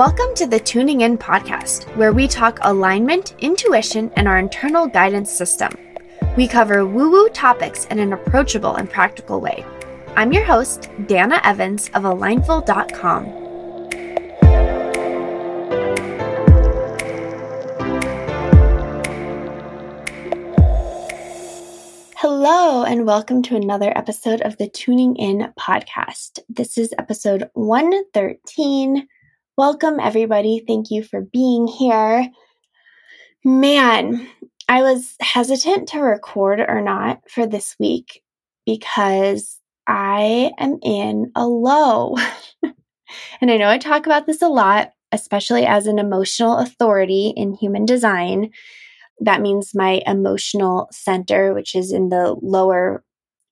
Welcome to the Tuning In podcast, where we talk alignment, intuition, and our internal guidance system. We cover woo woo topics in an approachable and practical way. I'm your host, Dana Evans of Alignful.com. Hello, and welcome to another episode of the Tuning In podcast. This is episode 113 Welcome, everybody. Thank you for being here. Man, I was hesitant to record or not for this week because I am in a low. and I know I talk about this a lot, especially as an emotional authority in human design. That means my emotional center, which is in the lower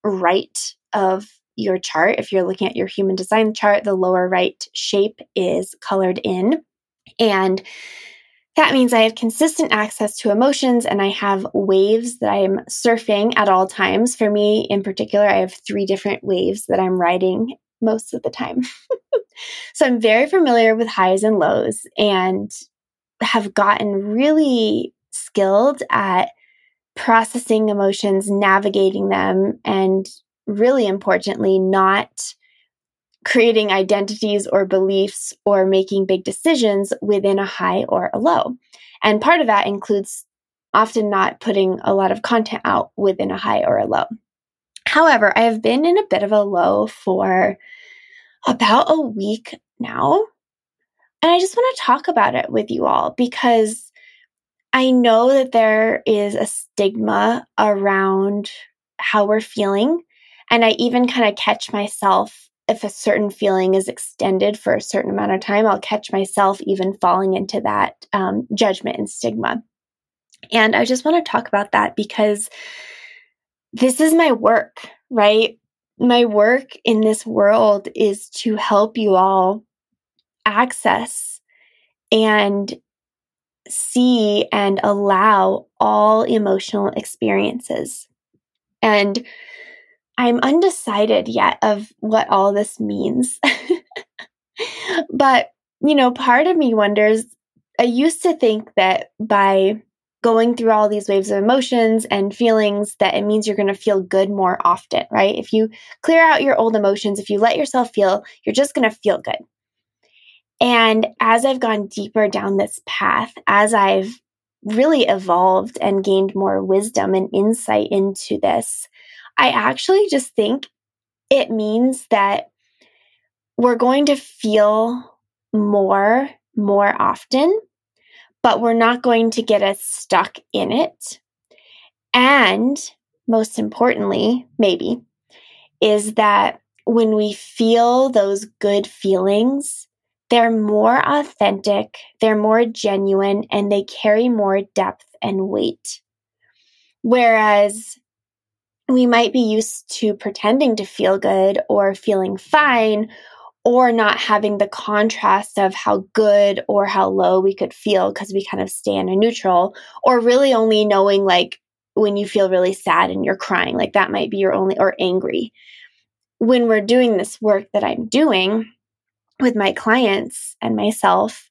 right of your chart, if you're looking at your human design chart, the lower right shape is colored in. And that means I have consistent access to emotions and I have waves that I'm surfing at all times. For me in particular, I have three different waves that I'm riding most of the time. so I'm very familiar with highs and lows and have gotten really skilled at processing emotions, navigating them, and really importantly, not creating identities or beliefs or making big decisions within a high or a low. And part of that includes often not putting a lot of content out within a high or a low. However, I have been in a bit of a low for about a week now. And I just want to talk about it with you all because I know that there is a stigma around how we're feeling and I even kind of catch myself if a certain feeling is extended for a certain amount of time, I'll catch myself even falling into that um, judgment and stigma. And I just want to talk about that because this is my work, right? My work in this world is to help you all access and see and allow all emotional experiences. And I'm undecided yet of what all this means. but, you know, part of me wonders I used to think that by going through all these waves of emotions and feelings that it means you're going to feel good more often, right? If you clear out your old emotions, if you let yourself feel, you're just going to feel good. And as I've gone deeper down this path, as I've really evolved and gained more wisdom and insight into this, I actually just think it means that we're going to feel more more often, but we're not going to get as stuck in it. And most importantly, maybe, is that when we feel those good feelings, they're more authentic, they're more genuine, and they carry more depth and weight. Whereas we might be used to pretending to feel good or feeling fine or not having the contrast of how good or how low we could feel because we kind of stay in a neutral or really only knowing like when you feel really sad and you're crying like that might be your only or angry. When we're doing this work that i'm doing with my clients and myself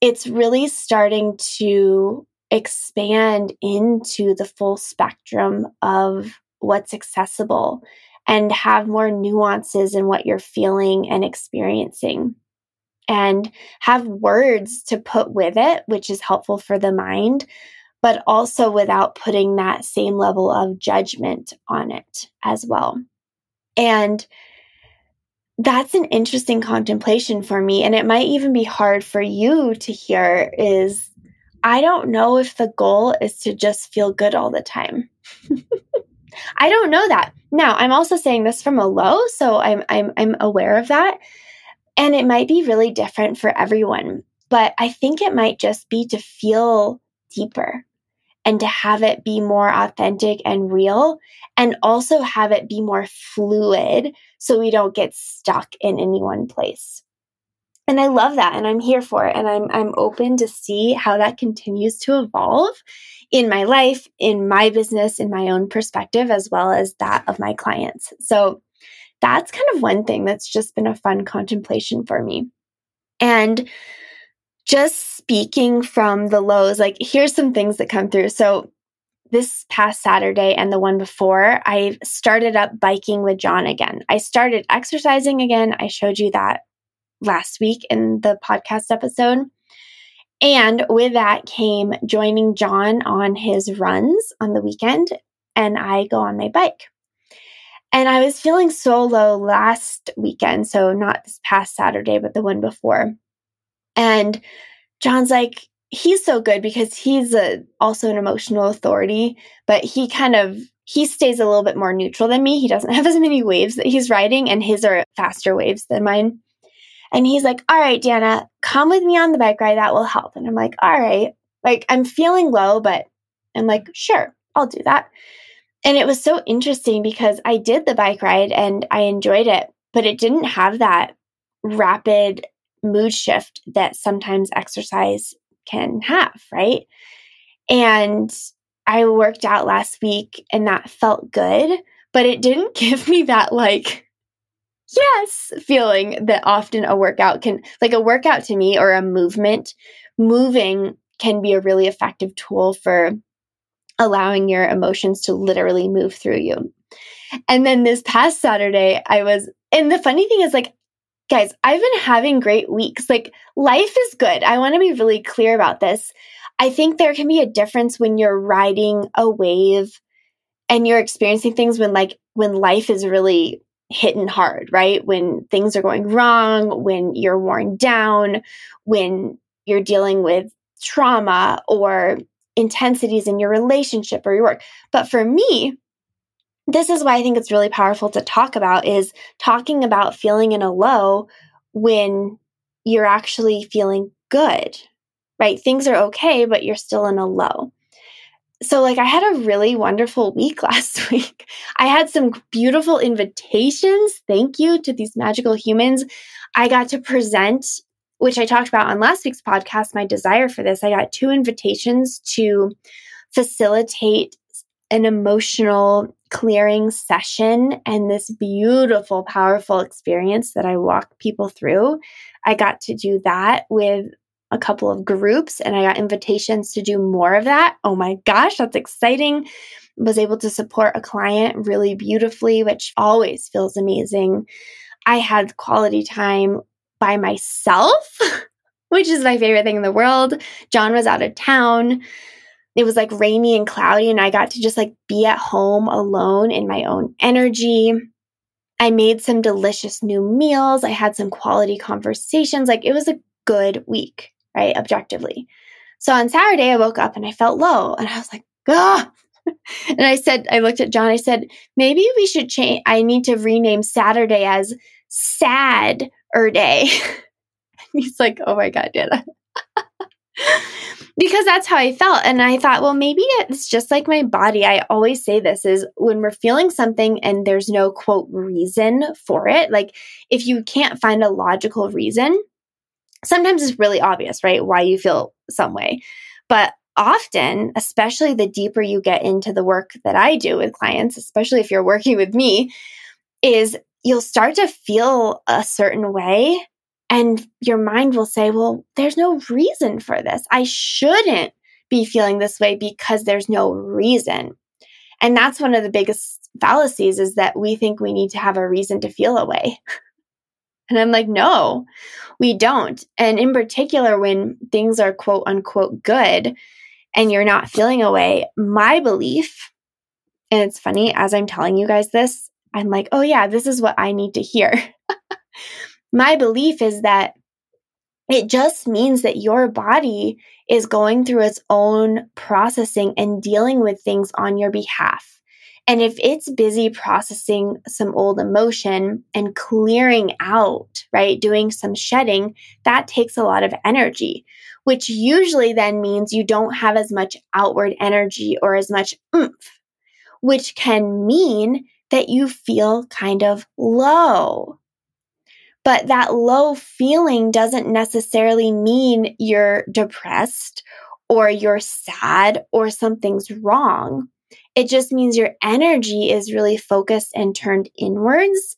it's really starting to expand into the full spectrum of what's accessible and have more nuances in what you're feeling and experiencing and have words to put with it, which is helpful for the mind, but also without putting that same level of judgment on it as well. And that's an interesting contemplation for me. And it might even be hard for you to hear is I don't know if the goal is to just feel good all the time. I don't know that. Now, I'm also saying this from a low, so I'm I'm I'm aware of that. And it might be really different for everyone, but I think it might just be to feel deeper and to have it be more authentic and real and also have it be more fluid so we don't get stuck in any one place and I love that and I'm here for it and I'm I'm open to see how that continues to evolve in my life, in my business, in my own perspective as well as that of my clients. So that's kind of one thing that's just been a fun contemplation for me. And just speaking from the lows, like here's some things that come through. So this past Saturday and the one before, I started up biking with John again. I started exercising again. I showed you that last week in the podcast episode. And with that came joining John on his runs on the weekend, and I go on my bike. And I was feeling so low last weekend, so not this past Saturday, but the one before. And John's like, he's so good because he's a, also an emotional authority, but he kind of he stays a little bit more neutral than me. He doesn't have as many waves that he's riding, and his are faster waves than mine. And he's like, All right, Dana, come with me on the bike ride. That will help. And I'm like, All right. Like, I'm feeling low, but I'm like, Sure, I'll do that. And it was so interesting because I did the bike ride and I enjoyed it, but it didn't have that rapid mood shift that sometimes exercise can have, right? And I worked out last week and that felt good, but it didn't give me that like, yes feeling that often a workout can, like a workout to me or a movement, moving can be a really effective tool for allowing your emotions to literally move through you. And then this past Saturday, I was, and the funny thing is, like, guys, I've been having great weeks. Like, life is good. I want to be really clear about this. I think there can be a difference when you're riding a wave and you're experiencing things when, like, when life is really hitting hard, right? When things are going wrong, when you're worn down, when you're dealing with trauma or intensities in your relationship or your work. But for me, this is why I think it's really powerful to talk about is talking about feeling in a low when you're actually feeling good, right? Things are okay, but you're still in a low. So, like, I had a really wonderful week last week. I had some beautiful invitations. Thank you to these magical humans. I got to present which I talked about on last week's podcast, my desire for this. I got two invitations to facilitate an emotional clearing session and this beautiful, powerful experience that I walk people through. I got to do that with a couple of groups and I got invitations to do more of that. Oh my gosh, that's exciting. Was able to support a client really beautifully, which always feels amazing. I had quality time by myself, which is my favorite thing in the world. John was out of town. It was like rainy and cloudy, and I got to just like be at home alone in my own energy. I made some delicious new meals. I had some quality conversations. Like it was a good week, right? Objectively. So on Saturday, I woke up and I felt low, and I was like, ah. and I said, I looked at John, I said, maybe we should change. I need to rename Saturday as sad er day. he's like, oh my God, Dana. because that's how I felt. And I thought, well, maybe it's just like my body. I always say this is when we're feeling something and there's no quote reason for it, like if you can't find a logical reason, sometimes it's really obvious, right? Why you feel some way. But often, especially the deeper you get into the work that I do with clients, especially if you're working with me, is you'll start to feel a certain way and your mind will say, well, there's no reason for this. I shouldn't be feeling this way because there's no reason. And that's one of the biggest fallacies is that we think we need to have a reason to feel a way. And I'm like, no, we don't. And in particular, when things are quote unquote good and you're not feeling a way, my belief, and it's funny, as I'm telling you guys this, I'm like, oh, yeah, this is what I need to hear. My belief is that it just means that your body is going through its own processing and dealing with things on your behalf. And if it's busy processing some old emotion and clearing out, right, doing some shedding, that takes a lot of energy, which usually then means you don't have as much outward energy or as much oomph, which can mean that you feel kind of low. But that low feeling doesn't necessarily mean you're depressed or you're sad or something's wrong. It just means your energy is really focused and turned inwards.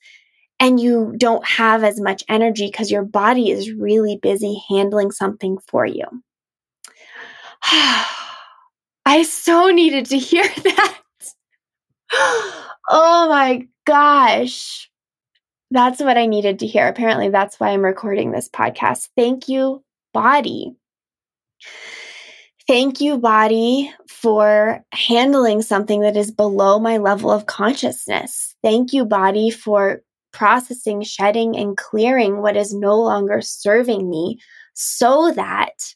and you don't have as much energy because your body is really busy handling something for you. I so needed to hear that. oh my gosh. That's what I needed to hear. Apparently, that's why I'm recording this podcast. Thank you, body. Thank you, body, for handling something that is below my level of consciousness. Thank you, body, for processing, shedding, and clearing what is no longer serving me so that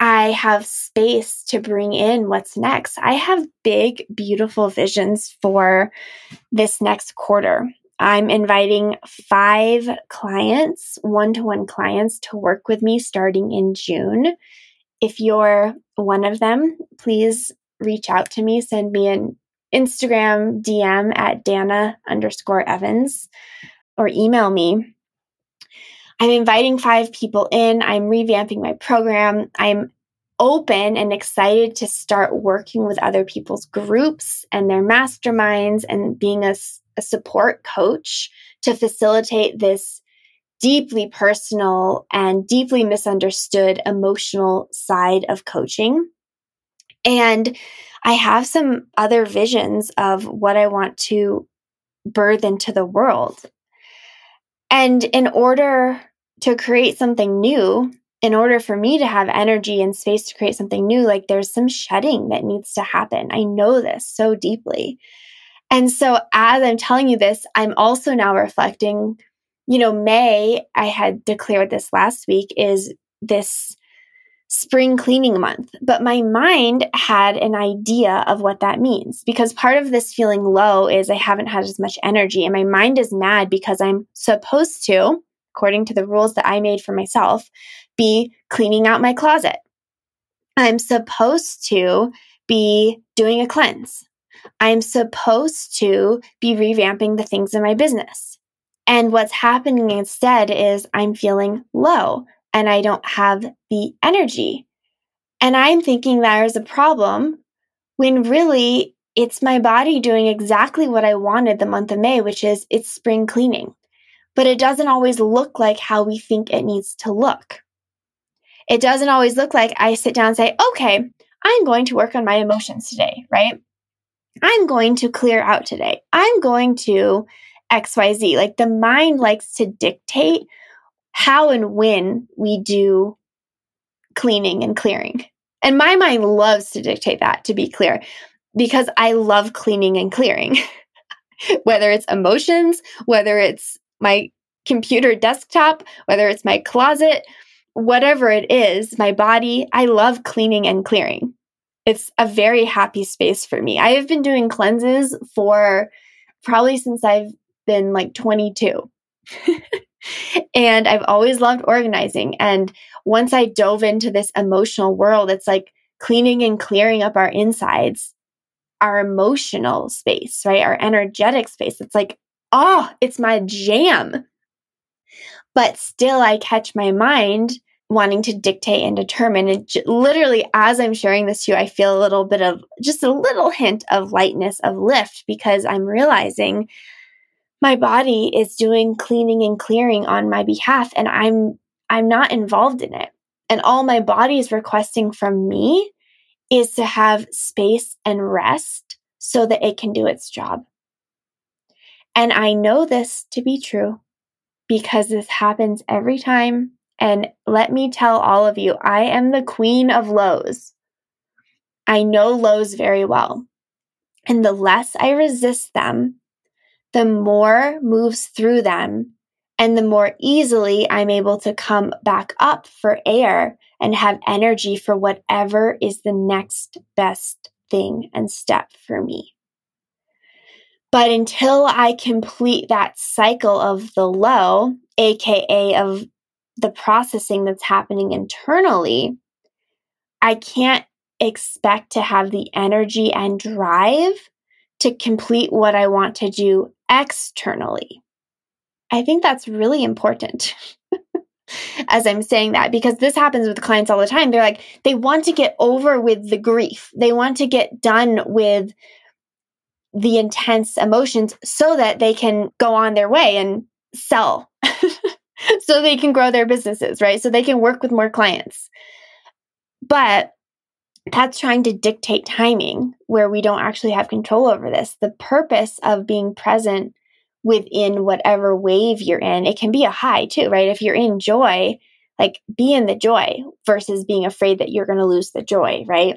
I have space to bring in what's next. I have big, beautiful visions for this next quarter. I'm inviting five clients, one to one clients, to work with me starting in June. If you're one of them, please reach out to me, send me an Instagram DM at Dana underscore Evans or email me. I'm inviting five people in. I'm revamping my program. I'm open and excited to start working with other people's groups and their masterminds and being a, a support coach to facilitate this deeply personal and deeply misunderstood emotional side of coaching. And I have some other visions of what I want to birth into the world. And in order to create something new, in order for me to have energy and space to create something new, like there's some shedding that needs to happen. I know this so deeply. And so as I'm telling you this, I'm also now reflecting, you know, May, I had declared this last week, is this spring cleaning month. But my mind had an idea of what that means because part of this feeling low is I haven't had as much energy and my mind is mad because I'm supposed to, according to the rules that I made for myself, be cleaning out my closet. I'm supposed to be doing a cleanse. I'm supposed to be revamping the things in my business. And what's happening instead is I'm feeling low and I don't have the energy. And I'm thinking there's a problem when really it's my body doing exactly what I wanted the month of May, which is it's spring cleaning. But it doesn't always look like how we think it needs to look. It doesn't always look like I sit down and say, okay, I'm going to work on my emotions today, right? I'm going to clear out today. I'm going to XYZ. Like the mind likes to dictate how and when we do cleaning and clearing. And my mind loves to dictate that, to be clear, because I love cleaning and clearing. whether it's emotions, whether it's my computer desktop, whether it's my closet, whatever it is, my body, I love cleaning and clearing. It's a very happy space for me. I have been doing cleanses for probably since I've been like 22. and I've always loved organizing. And once I dove into this emotional world, it's like cleaning and clearing up our insides, our emotional space, right? Our energetic space. It's like, oh, it's my jam. But still, I catch my mind wanting to dictate and determine. And j- literally, as I'm sharing this to you, I feel a little bit of just a little hint of lightness, of lift, because I'm realizing my body is doing cleaning and clearing on my behalf and I'm I'm not involved in it. And all my body is requesting from me is to have space and rest so that it can do its job. And I know this to be true because this happens every time and let me tell all of you, I am the queen of lows. I know lows very well. And the less I resist them, the more moves through them and the more easily I'm able to come back up for air and have energy for whatever is the next best thing and step for me. But until I complete that cycle of the low, aka of the processing that's happening internally, I can't expect to have the energy and drive to complete what I want to do externally. I think that's really important. As I'm saying that, because this happens with clients all the time. They're like, they want to get over with the grief. They want to get done with the intense emotions so that they can go on their way and sell. so they can grow their businesses, right? So they can work with more clients. But that's trying to dictate timing where we don't actually have control over this. The purpose of being present within whatever wave you're in, it can be a high too, right? If you're in joy, like be in the joy versus being afraid that you're going to lose the joy, right?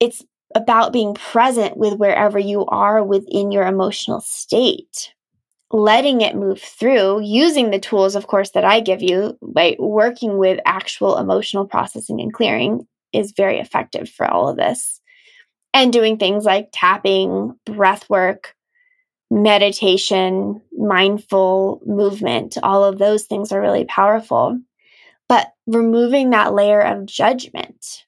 It's about being present with wherever you are within your emotional state, letting it move through, using the tools, of course, that I give you, by working with actual emotional processing and clearing is very effective for all of this. And doing things like tapping, breath work, meditation, mindful movement, all of those things are really powerful. But removing that layer of judgment,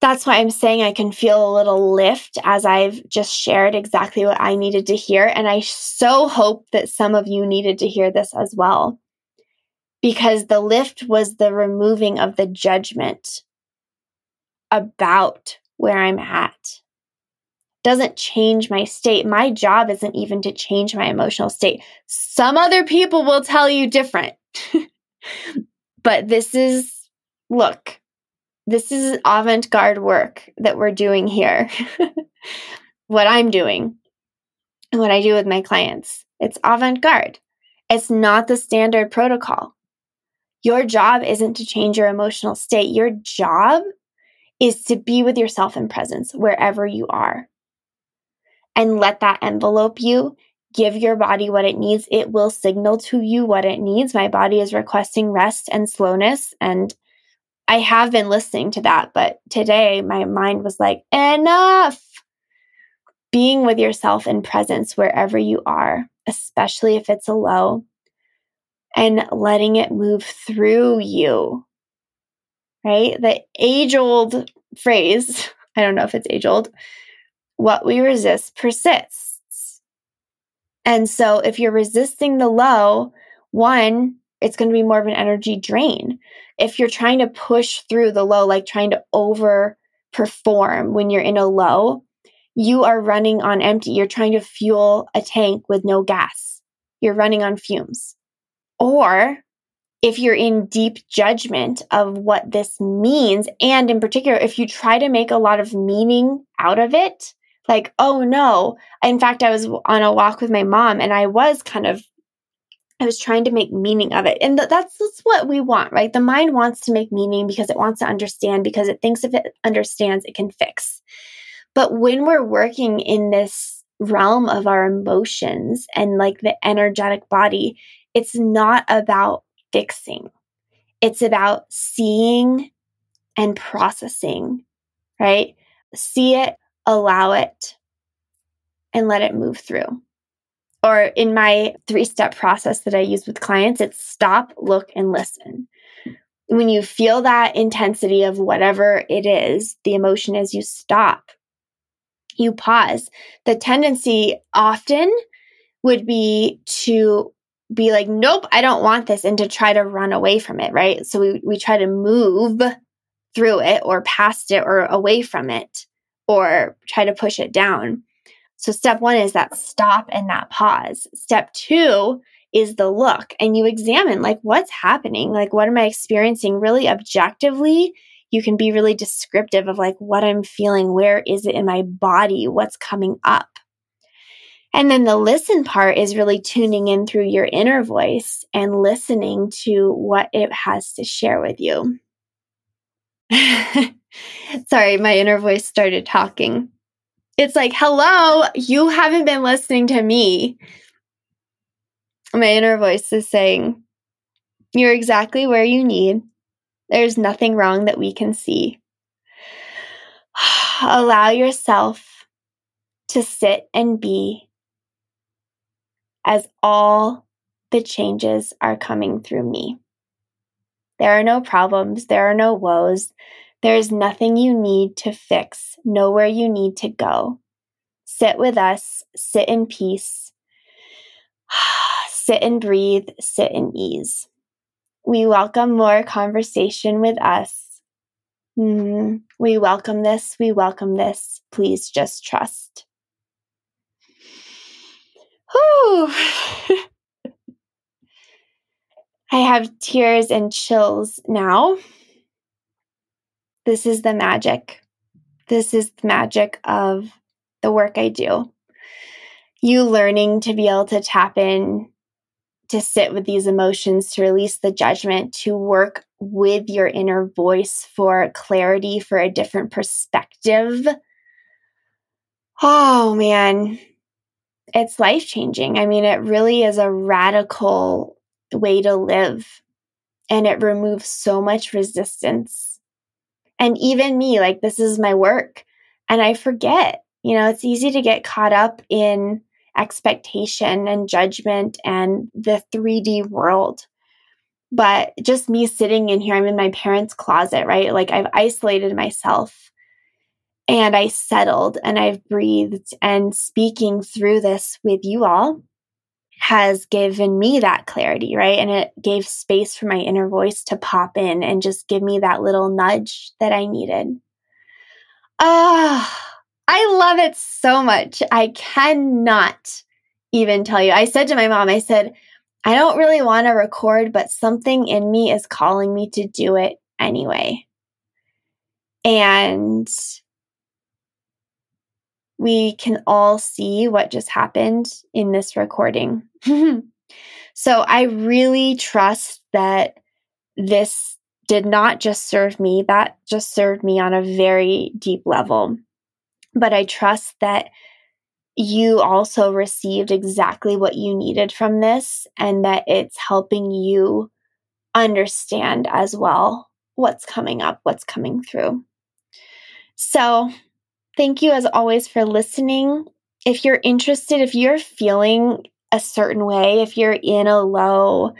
that's why I'm saying I can feel a little lift as I've just shared exactly what I needed to hear. And I so hope that some of you needed to hear this as well. Because the lift was the removing of the judgment about where I'm at. Doesn't change my state. My job isn't even to change my emotional state. Some other people will tell you different. but this is, look, this is avant garde work that we're doing here. what I'm doing and what I do with my clients. It's avant garde. It's not the standard protocol. Your job isn't to change your emotional state. Your job is to be with yourself in presence wherever you are and let that envelope you. Give your body what it needs. It will signal to you what it needs. My body is requesting rest and slowness and I have been listening to that, but today my mind was like, enough. Being with yourself in presence wherever you are, especially if it's a low, and letting it move through you. Right? The age old phrase, I don't know if it's age old, what we resist persists. And so if you're resisting the low, one, it's going to be more of an energy drain. If you're trying to push through the low, like trying to overperform when you're in a low, you are running on empty. You're trying to fuel a tank with no gas. You're running on fumes. Or if you're in deep judgment of what this means, and in particular, if you try to make a lot of meaning out of it, like, oh no. In fact, I was on a walk with my mom and I was kind of I was trying to make meaning of it. And th- that's, that's what we want, right? The mind wants to make meaning because it wants to understand, because it thinks if it understands, it can fix. But when we're working in this realm of our emotions and like the energetic body, it's not about fixing, it's about seeing and processing, right? See it, allow it, and let it move through or in my three step process that I use with clients, it's stop, look, and listen. When you feel that intensity of whatever it is, the emotion is you stop, you pause. The tendency often would be to be like, nope, I don't want this, and to try to run away from it, right? So we, we try to move through it or past it or away from it or try to push it down. So step one is that stop and that pause. Step two is the look and you examine like what's happening? Like what am I experiencing really objectively? You can be really descriptive of like what I'm feeling. Where is it in my body? What's coming up? And then the listen part is really tuning in through your inner voice and listening to what it has to share with you. Sorry, my inner voice started talking it's like, hello, you haven't been listening to me. My inner voice is saying, you're exactly where you need. There's nothing wrong that we can see. Allow yourself to sit and be as all the changes are coming through me. There are no problems, there are no woes, there is nothing you need to fix, nowhere you need to go. Sit with us, sit in peace, sit and breathe, sit in ease. We welcome more conversation with us. Mm, we welcome this. We welcome this. Please just trust. I have tears and chills now. This is the magic. This is the magic of the work I do. You learning to be able to tap in, to sit with these emotions, to release the judgment, to work with your inner voice for clarity, for a different perspective. Oh man, it's life changing. I mean, it really is a radical way to live, and it removes so much resistance. And even me, like, this is my work, and I forget. You know, it's easy to get caught up in expectation and judgment and the 3D world. But just me sitting in here, I'm in my parents' closet, right? Like I've isolated myself and I settled and I've breathed and speaking through this with you all has given me that clarity, right? And it gave space for my inner voice to pop in and just give me that little nudge that I needed. Ah, I love it so much. I cannot even tell you. I said to my mom, I said, I don't really want to record, but something in me is calling me to do it anyway. And we can all see what just happened in this recording. so I really trust that this did not just serve me, that just served me on a very deep level. But I trust that you also received exactly what you needed from this and that it's helping you understand as well what's coming up, what's coming through. So, thank you as always for listening. If you're interested, if you're feeling a certain way, if you're in a low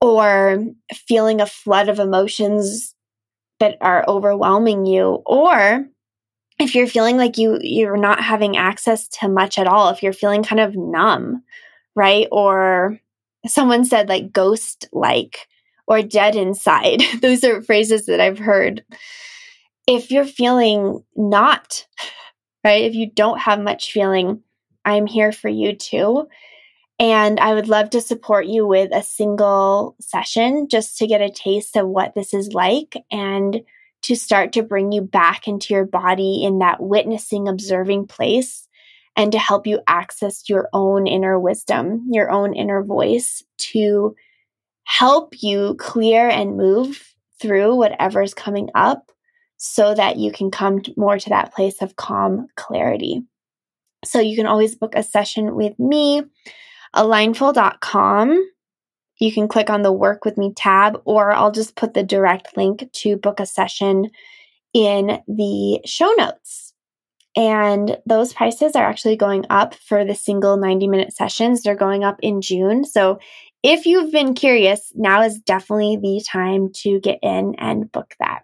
or feeling a flood of emotions that are overwhelming you, or if you're feeling like you you're not having access to much at all if you're feeling kind of numb right or someone said like ghost like or dead inside those are phrases that i've heard if you're feeling not right if you don't have much feeling i'm here for you too. And i would love to support you with a single session just to get a taste of what this is like and to start to bring you back into your body in that witnessing, observing place, and to help you access your own inner wisdom, your own inner voice to help you clear and move through whatever's coming up so that you can come more to that place of calm clarity. So you can always book a session with me, alignful.com you can click on the Work with Me tab, or I'll just put the direct link to book a session in the show notes. And those prices are actually going up for the single 90 minute sessions. They're going up in June. So if you've been curious, now is definitely the time to get in and book that.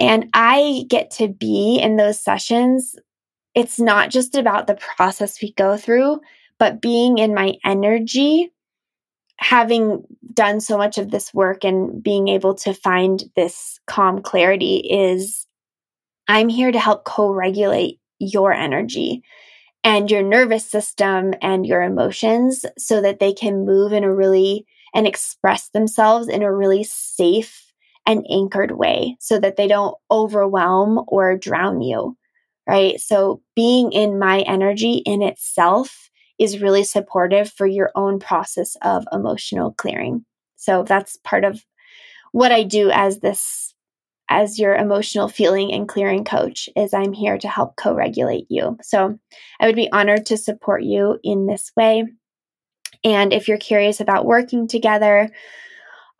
And I get to be in those sessions. It's not just about the process we go through, but being in my energy having done so much of this work and being able to find this calm clarity is I'm here to help co regulate your energy and your nervous system and your emotions so that they can move in a really and express themselves in a really safe and anchored way so that they don't overwhelm or drown you. Right. So being in my energy in itself is really supportive for your own process of emotional clearing. So that's part of what I do as this as your emotional feeling and clearing coach is I'm here to help co-regulate you. So I would be honored to support you in this way. And if you're curious about working together,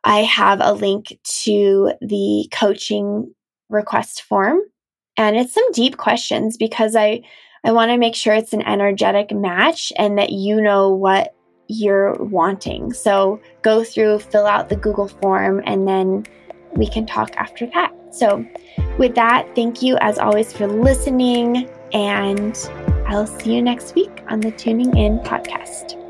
I have a link to the coaching request form. And it's some deep questions because I I want to make sure it's an energetic match and that you know what you're wanting. So go through, fill out the Google form, and then we can talk after that. So, with that, thank you as always for listening, and I'll see you next week on the Tuning In podcast.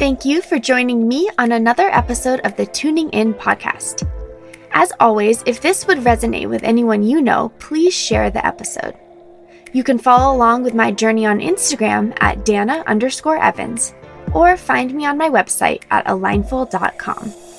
Thank you for joining me on another episode of the Tuning In podcast. As always, if this would resonate with anyone you know, please share the episode. You can follow along with my journey on Instagram at Dana underscore Evans or find me on my website at alignful.com.